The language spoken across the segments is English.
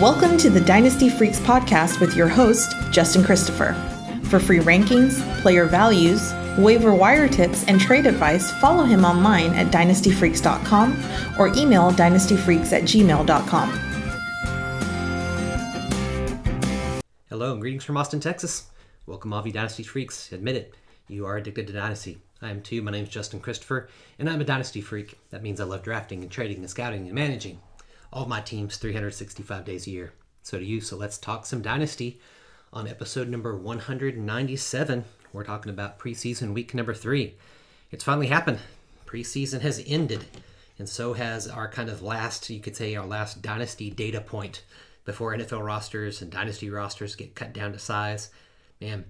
Welcome to the Dynasty Freaks podcast with your host, Justin Christopher. For free rankings, player values, waiver wire tips, and trade advice, follow him online at dynastyfreaks.com or email dynastyfreaks at gmail.com. Hello and greetings from Austin, Texas. Welcome, you Dynasty Freaks. Admit it, you are addicted to Dynasty. I am too. My name is Justin Christopher, and I'm a Dynasty Freak. That means I love drafting and trading and scouting and managing all my teams 365 days a year. So do you. So let's talk some Dynasty on episode number 197. We're talking about preseason week number three. It's finally happened. Preseason has ended, and so has our kind of last, you could say, our last Dynasty data point before NFL rosters and Dynasty rosters get cut down to size. Man,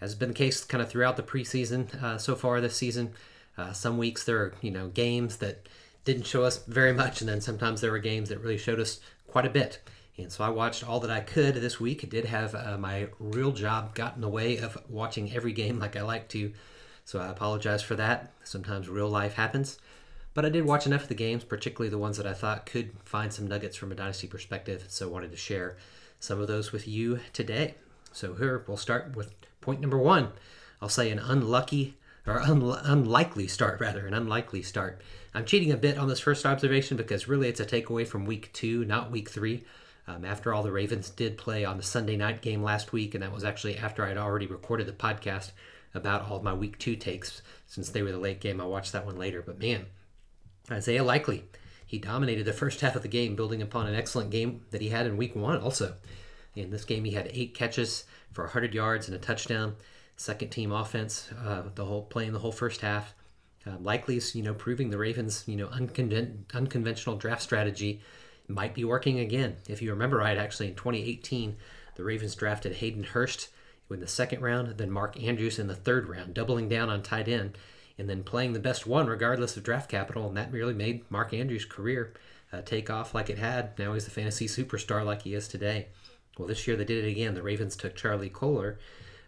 as has been the case kind of throughout the preseason uh, so far this season. Uh, some weeks there are, you know, games that didn't show us very much, and then sometimes there were games that really showed us quite a bit. And so I watched all that I could this week. I did have uh, my real job got in the way of watching every game like I like to, so I apologize for that. Sometimes real life happens. But I did watch enough of the games, particularly the ones that I thought could find some nuggets from a dynasty perspective, so I wanted to share some of those with you today. So here we'll start with point number one. I'll say an unlucky or un- unlikely start, rather, an unlikely start. I'm cheating a bit on this first observation because really it's a takeaway from week two, not week three. Um, after all, the Ravens did play on the Sunday night game last week, and that was actually after I'd already recorded the podcast about all my week two takes. Since they were the late game, I watched that one later. But man, Isaiah Likely, he dominated the first half of the game, building upon an excellent game that he had in week one also. In this game, he had eight catches for 100 yards and a touchdown. Second team offense, uh, the whole playing the whole first half. Uh, Likely, you know, proving the Ravens, you know, unconven- unconventional draft strategy might be working again. If you remember right, actually in 2018, the Ravens drafted Hayden Hurst in the second round, then Mark Andrews in the third round, doubling down on tight end, and then playing the best one regardless of draft capital, and that really made Mark Andrews' career uh, take off like it had. Now he's a fantasy superstar like he is today. Well, this year they did it again. The Ravens took Charlie Kolar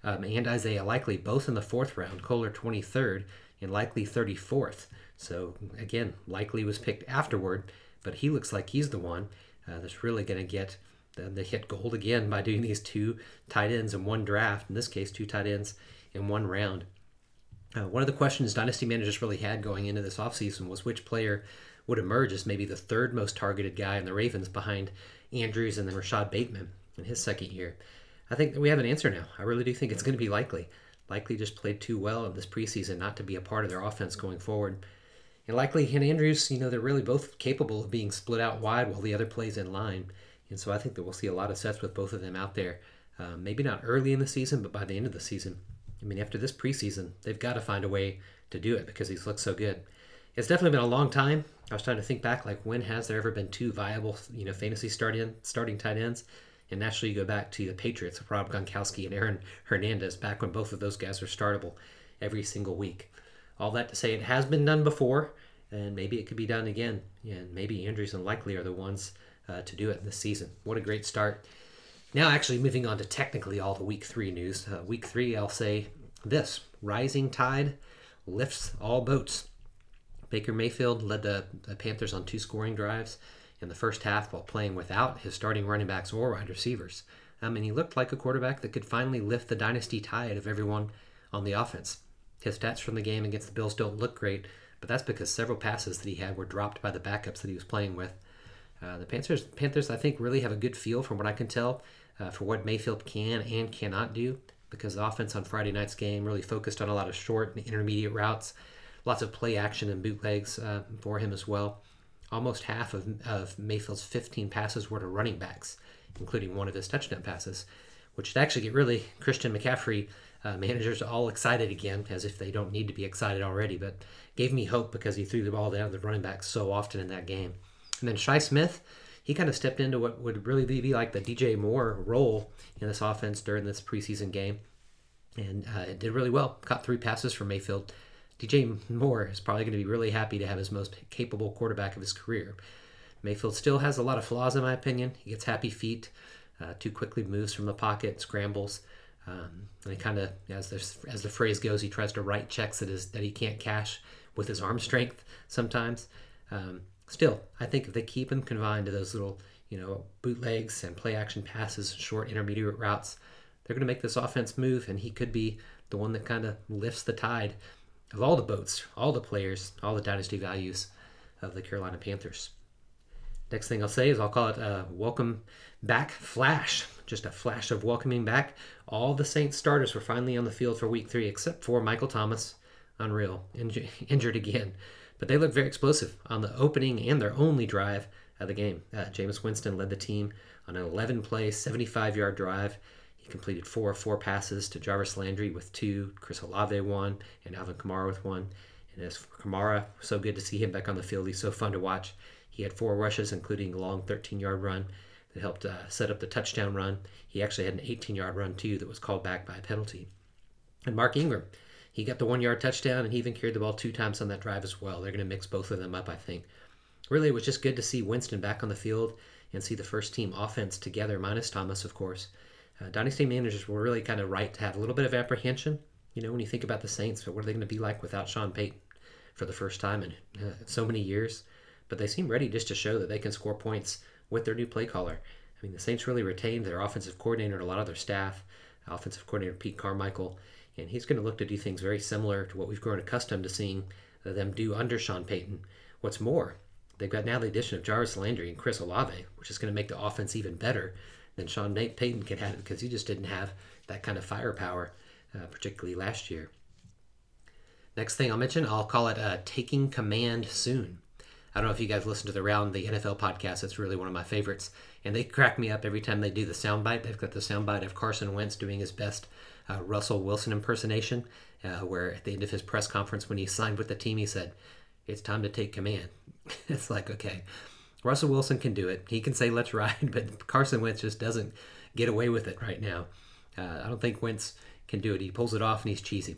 um, and Isaiah Likely both in the fourth round, Kolar 23rd, and Likely 34th. So again, Likely was picked afterward, but he looks like he's the one uh, that's really going to get the, the, hit gold again by doing these two tight ends in one draft. In this case, two tight ends in one round. Uh, one of the questions dynasty managers really had going into this offseason was which player would emerge as maybe the third most targeted guy in the Ravens behind Andrews and then Rashod Bateman in his second year. I think we have an answer now. I really do think it's going to be Likely. Likely just played too well in this preseason not to be a part of their offense going forward. And Likely and Andrews, you know, they're really both capable of being split out wide while the other plays in line. And so I think that we'll see a lot of sets with both of them out there. Uh, maybe not early in the season, but by the end of the season. I mean, after this preseason, they've got to find a way to do it because he's looked so good. It's definitely been a long time. I was trying to think back, like when has there ever been two viable, you know, fantasy starting starting tight ends? And naturally, you go back to the Patriots, Rob Gronkowski and Aaron Hernandez, back when both of those guys were startable every single week. All that to say, it has been done before, and maybe it could be done again. And maybe Andrews and Likely are the ones uh, to do it this season. What a great start! Now, actually, moving on to technically all the week three news. Uh, week three, I'll say this rising tide lifts all boats. Baker Mayfield led the, the Panthers on two scoring drives in the first half while playing without his starting running backs or wide receivers. Um, and he looked like a quarterback that could finally lift the dynasty tide of everyone on the offense. His stats from the game against the Bills don't look great, but that's because several passes that he had were dropped by the backups that he was playing with. Uh, the Panthers, Panthers, I think, really have a good feel, from what I can tell, uh, for what Mayfield can and cannot do. Because the offense on Friday night's game really focused on a lot of short and intermediate routes, lots of play action and bootlegs uh, for him as well. Almost half of, of Mayfield's 15 passes were to running backs, including one of his touchdown passes, which would actually get really Christian McCaffrey uh, managers all excited again, as if they don't need to be excited already, but gave me hope because he threw the ball down to the running back so often in that game. And then Shi Smith, he kind of stepped into what would really be like the DJ Moore role in this offense during this preseason game. And uh, it did really well. Caught three passes from Mayfield. DJ Moore is probably going to be really happy to have his most capable quarterback of his career. Mayfield still has a lot of flaws, in my opinion. He gets happy feet, uh, too quickly moves from the pocket, scrambles. Um, and he kind of, as the, as the phrase goes, he tries to write checks that, is, that he can't cash with his arm strength sometimes. Um, still, I think if they keep him confined to those little, you know, bootlegs and play action passes, short intermediate routes. They're going to make this offense move, and he could be the one that kind of lifts the tide of all the boats, all the players, all the dynasty values of the Carolina Panthers. Next thing I'll say is I'll call it a welcome back flash. Just a flash of welcoming back. All the Saints starters were finally on the field for week three, except for Michael Thomas. Unreal. Inj- injured again. But they looked very explosive on the opening and their only drive of the game. Uh, Jameis Winston led the team on an 11 play, 75 yard drive. He completed four of four passes to Jarvis Landry with two, Chris Olave one, and Alvin Kamara with one. And as for Kamara, so good to see him back on the field. He's so fun to watch. He had four rushes, including a long 13 yard run that helped uh, set up the touchdown run. He actually had an 18 yard run, too, that was called back by a penalty. And Mark Ingram, he got the one yard touchdown, and he even carried the ball two times on that drive as well. They're going to mix both of them up, I think. Really, it was just good to see Winston back on the field and see the first team offense together, minus Thomas, of course. Uh, Dynasty managers were really kind of right to have a little bit of apprehension. You know, when you think about the Saints, but what are they going to be like without Sean Payton for the first time in uh, so many years? But they seem ready just to show that they can score points with their new play caller. I mean, the Saints really retained their offensive coordinator and a lot of their staff, offensive coordinator Pete Carmichael, and he's going to look to do things very similar to what we've grown accustomed to seeing them do under Sean Payton. What's more, they've got now the addition of Jarvis Landry and Chris Olave, which is going to make the offense even better than Sean Nate, Payton could have it because he just didn't have that kind of firepower, uh, particularly last year. Next thing I'll mention, I'll call it uh, taking command soon. I don't know if you guys listen to the Round the NFL podcast. It's really one of my favorites, and they crack me up every time they do the soundbite. They've got the soundbite of Carson Wentz doing his best uh, Russell Wilson impersonation, uh, where at the end of his press conference when he signed with the team, he said, "It's time to take command." it's like okay, Russell Wilson can do it. He can say "Let's ride," but Carson Wentz just doesn't get away with it right now. Uh, I don't think Wentz can do it. He pulls it off, and he's cheesy.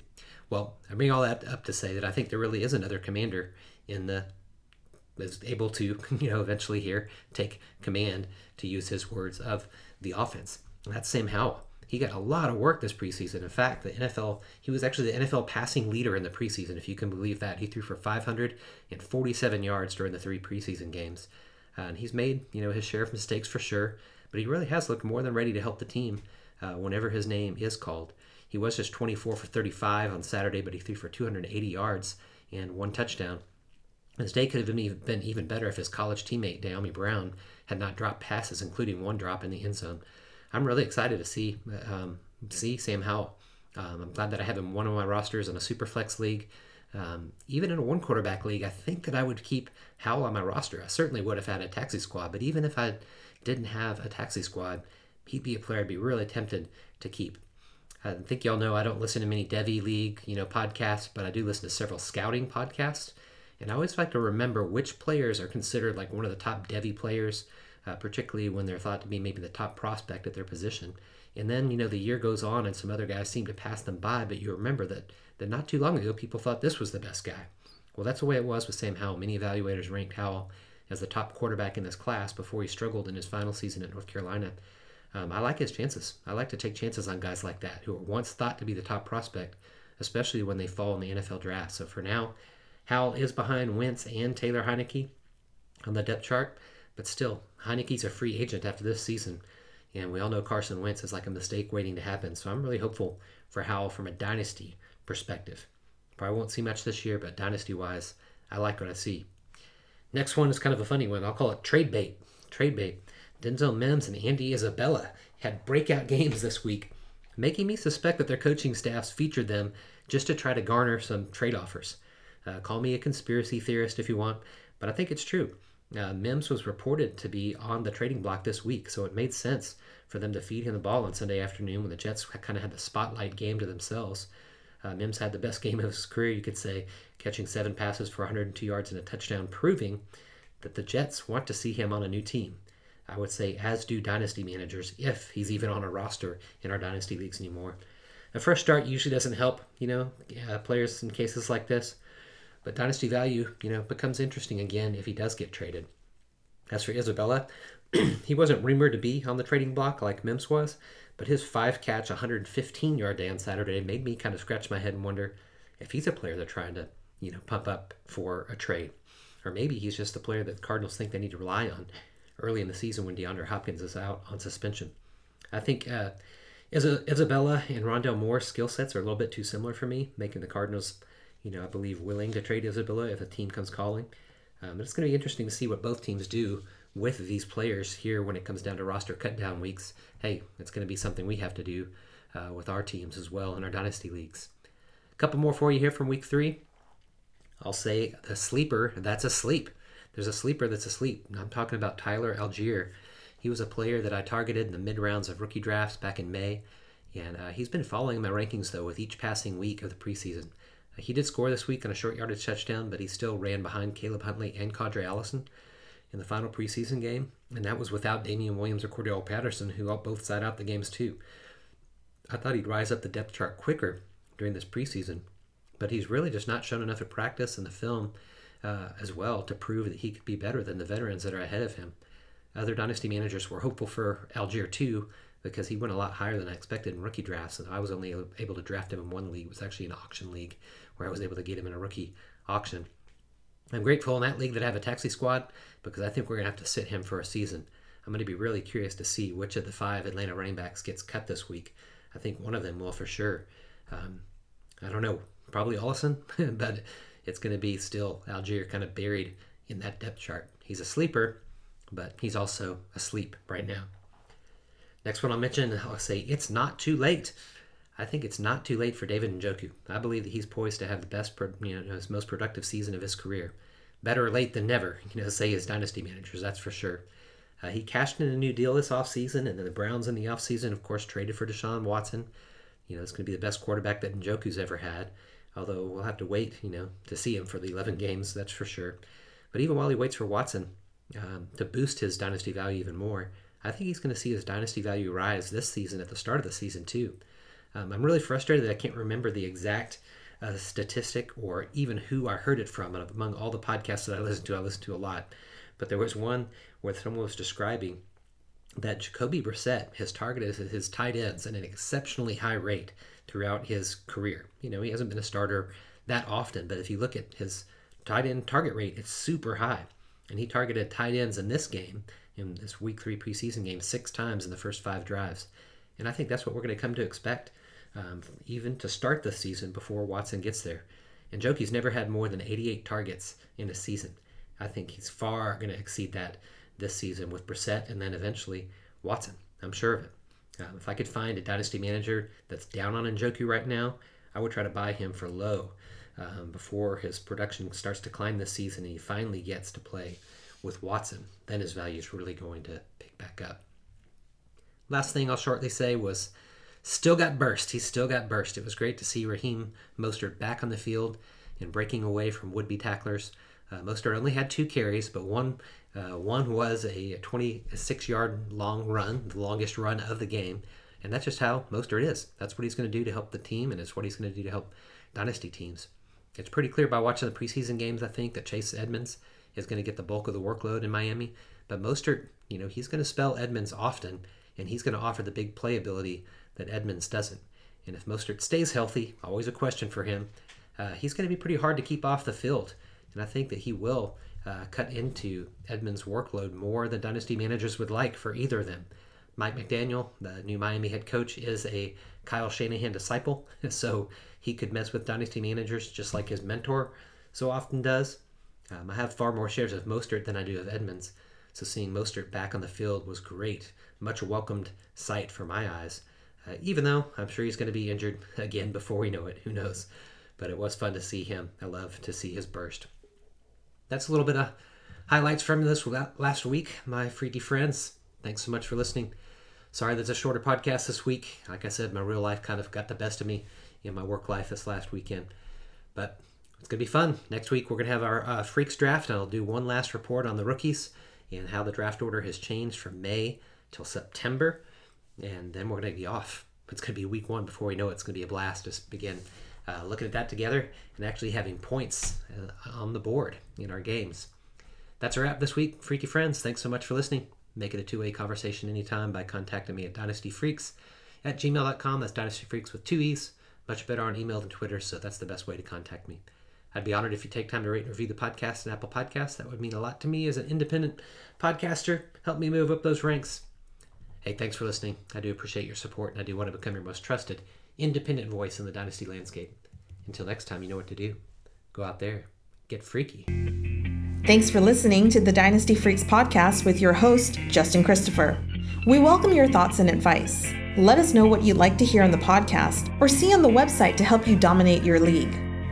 Well, I bring all that up to say that I think there really is another commander in the is able to, you know, eventually here take command to use his words of the offense. And that's Sam Howell. He got a lot of work this preseason. In fact, the NFL, he was actually the NFL passing leader in the preseason, if you can believe that. He threw for 547 yards during the three preseason games. Uh, and he's made, you know, his share of mistakes for sure, but he really has looked more than ready to help the team uh, whenever his name is called. He was just 24 for 35 on Saturday, but he threw for 280 yards and one touchdown. His day could have been even, been even better if his college teammate, Dyami Brown, had not dropped passes, including one drop in the end zone. I'm really excited to see um, see Sam Howell. Um, I'm glad that I have him one of my rosters in a super flex league. Um, even in a one quarterback league, I think that I would keep Howell on my roster. I certainly would have had a taxi squad, but even if I didn't have a taxi squad, he'd be a player I'd be really tempted to keep. I think y'all know I don't listen to many Devy League, you know, podcasts, but I do listen to several scouting podcasts. And I always like to remember which players are considered like one of the top Devy players, uh, particularly when they're thought to be maybe the top prospect at their position. And then, you know, the year goes on and some other guys seem to pass them by, but you remember that, that not too long ago people thought this was the best guy. Well, that's the way it was with Sam Howell. Many evaluators ranked Howell as the top quarterback in this class before he struggled in his final season at North Carolina. Um, I like his chances. I like to take chances on guys like that who were once thought to be the top prospect, especially when they fall in the NFL draft. So for now, Howell is behind Wentz and Taylor Heinicke on the depth chart, but still, Heinicke's a free agent after this season, and we all know Carson Wentz is like a mistake waiting to happen. So I'm really hopeful for Howell from a dynasty perspective. Probably won't see much this year, but dynasty wise, I like what I see. Next one is kind of a funny one. I'll call it trade bait. Trade bait. Denzel Mims and Andy Isabella had breakout games this week, making me suspect that their coaching staffs featured them just to try to garner some trade offers. Uh, call me a conspiracy theorist if you want, but I think it's true. Uh, Mims was reported to be on the trading block this week, so it made sense for them to feed him the ball on Sunday afternoon when the Jets kind of had the spotlight game to themselves. Uh, Mims had the best game of his career, you could say, catching seven passes for 102 yards and a touchdown, proving that the Jets want to see him on a new team. I would say, as do dynasty managers, if he's even on a roster in our dynasty leagues anymore. A fresh start usually doesn't help, you know, uh, players in cases like this. But dynasty value, you know, becomes interesting again if he does get traded. As for Isabella, he wasn't rumored to be on the trading block like Mims was, but his five catch, 115 yard day on Saturday made me kind of scratch my head and wonder if he's a player they're trying to, you know, pump up for a trade. Or maybe he's just a player that the Cardinals think they need to rely on. early in the season when DeAndre Hopkins is out on suspension. I think uh, Isabella and Rondale Moore's skill sets are a little bit too similar for me, making the Cardinals, you know, I believe willing to trade Isabella if a team comes calling. Um, it's going to be interesting to see what both teams do with these players here when it comes down to roster cut down weeks. Hey, it's going to be something we have to do uh, with our teams as well in our dynasty leagues. A couple more for you here from week three. I'll say the sleeper that's asleep. There's a sleeper that's asleep. I'm talking about Tyler Allgeier. He was a player that I targeted in the mid rounds of rookie drafts back in May, and uh, he's been following my rankings though with each passing week of the preseason. He did score this week on a short yardage touchdown, but he still ran behind Caleb Huntley and Qadree Ollison in the final preseason game, and that was without Damien Williams or Cordarrelle Patterson, who both sat out the games too. I thought he'd rise up the depth chart quicker during this preseason, but he's really just not shown enough at practice in the film uh, as well to prove that he could be better than the veterans that are ahead of him. Other dynasty managers were hopeful for Allgeier too because he went a lot higher than I expected in rookie drafts. And I was only able to draft him in one league. It was actually an auction league where I was able to get him in a rookie auction. I'm grateful in that league that I have a taxi squad because I think we're going to have to sit him for a season. I'm going to be really curious to see which of the five Atlanta running backs gets cut this week. I think one of them will for sure. Um, I don't know, probably Ollison, but it's going to be still Allgeier kind of buried in that depth chart. He's a sleeper, but he's also asleep right now. Next one I'll mention, I'll say it's not too late. I think it's not too late for David Njoku. I believe that he's poised to have the best, you know, his most productive season of his career. Better late than never, you know, say his dynasty managers, that's for sure. Uh, he cashed in a new deal this offseason, and then the Browns in the offseason, of course, traded for Deshaun Watson. You know, it's going to be the best quarterback that Njoku's ever had. Although we'll have to wait, you know, to see him for the 11 games, that's for sure. But even while he waits for Watson um, to boost his dynasty value even more, I think he's going to see his dynasty value rise this season at the start of the season, too. Um, I'm really frustrated that I can't remember the exact uh, statistic or even who I heard it from. And among all the podcasts that I listen to, I listen to a lot. But there was one where someone was describing that Jacoby Brissett has targeted his tight ends at an exceptionally high rate throughout his career. You know, he hasn't been a starter that often, but if you look at his tight end target rate, it's super high. And he targeted tight ends in this game, in this week three preseason game, six times in the first five drives. And I think that's what we're going to come to expect, um, even to start the season before Watson gets there. And Njoku's never had more than 88 targets in a season. I think he's far going to exceed that this season with Brissett and then eventually Watson. I'm sure of it. Um, if I could find a dynasty manager that's down on Njoku right now, I would try to buy him for low um, before his production starts to climb this season and he finally gets to play with Watson. Then his value is really going to pick back up. Last thing I'll shortly say was still got burst. He still got burst. It was great to see Raheem Mostert back on the field and breaking away from would be tacklers. Uh, Mostert only had two carries, but one uh, one was a 26 yard long run, the longest run of the game. And that's just how Mostert is. That's what he's going to do to help the team, and it's what he's going to do to help dynasty teams. It's pretty clear by watching the preseason games, I think, that Chase Edmonds is going to get the bulk of the workload in Miami. But Mostert, you know, he's going to spell Edmonds often, and he's going to offer the big playability that Edmonds doesn't. And if Mostert stays healthy, always a question for him, uh, he's going to be pretty hard to keep off the field. And I think that he will uh, cut into Edmonds' workload more than dynasty managers would like for either of them. Mike McDaniel, the new Miami head coach, is a Kyle Shanahan disciple, so he could mess with dynasty managers just like his mentor so often does. Um, I have far more shares of Mostert than I do of Edmonds, so seeing Mostert back on the field was great. Much welcomed sight for my eyes. Uh, even though I'm sure he's going to be injured again before we know it, who knows? But it was fun to see him. I love to see his burst that's a little bit of highlights from this last week, my freaky friends. Thanks so much for listening. Sorry there's a shorter podcast this week. Like I said, my real life kind of got the best of me in my work life this last weekend. But it's going to be fun. Next week, we're going to have our uh, Freaks draft, I'll do one last report on the rookies and how the draft order has changed from May till September. And then we're going to be off. It's going to be week one before we know it. It's going to be a blast to begin uh, looking at that together and actually having points uh, on the board in our games. That's a wrap this week, Freaky Friends. Thanks so much for listening. Make it a two way conversation anytime by contacting me at dynastyfreaks at gmail.com. That's dynastyfreaks with two E's. Much better on email than Twitter, so that's the best way to contact me. I'd be honored if you take time to rate and review the podcast on Apple Podcasts. That would mean a lot to me as an independent podcaster. Help me move up those ranks. Hey, thanks for listening. I do appreciate your support, and I do want to become your most trusted, independent voice in the Dynasty landscape. Until next time, you know what to do. Go out there, get freaky. Thanks for listening to the Dynasty Freaks podcast with your host, Justin Christopher. We welcome your thoughts and advice. Let us know what you'd like to hear on the podcast or see on the website to help you dominate your league.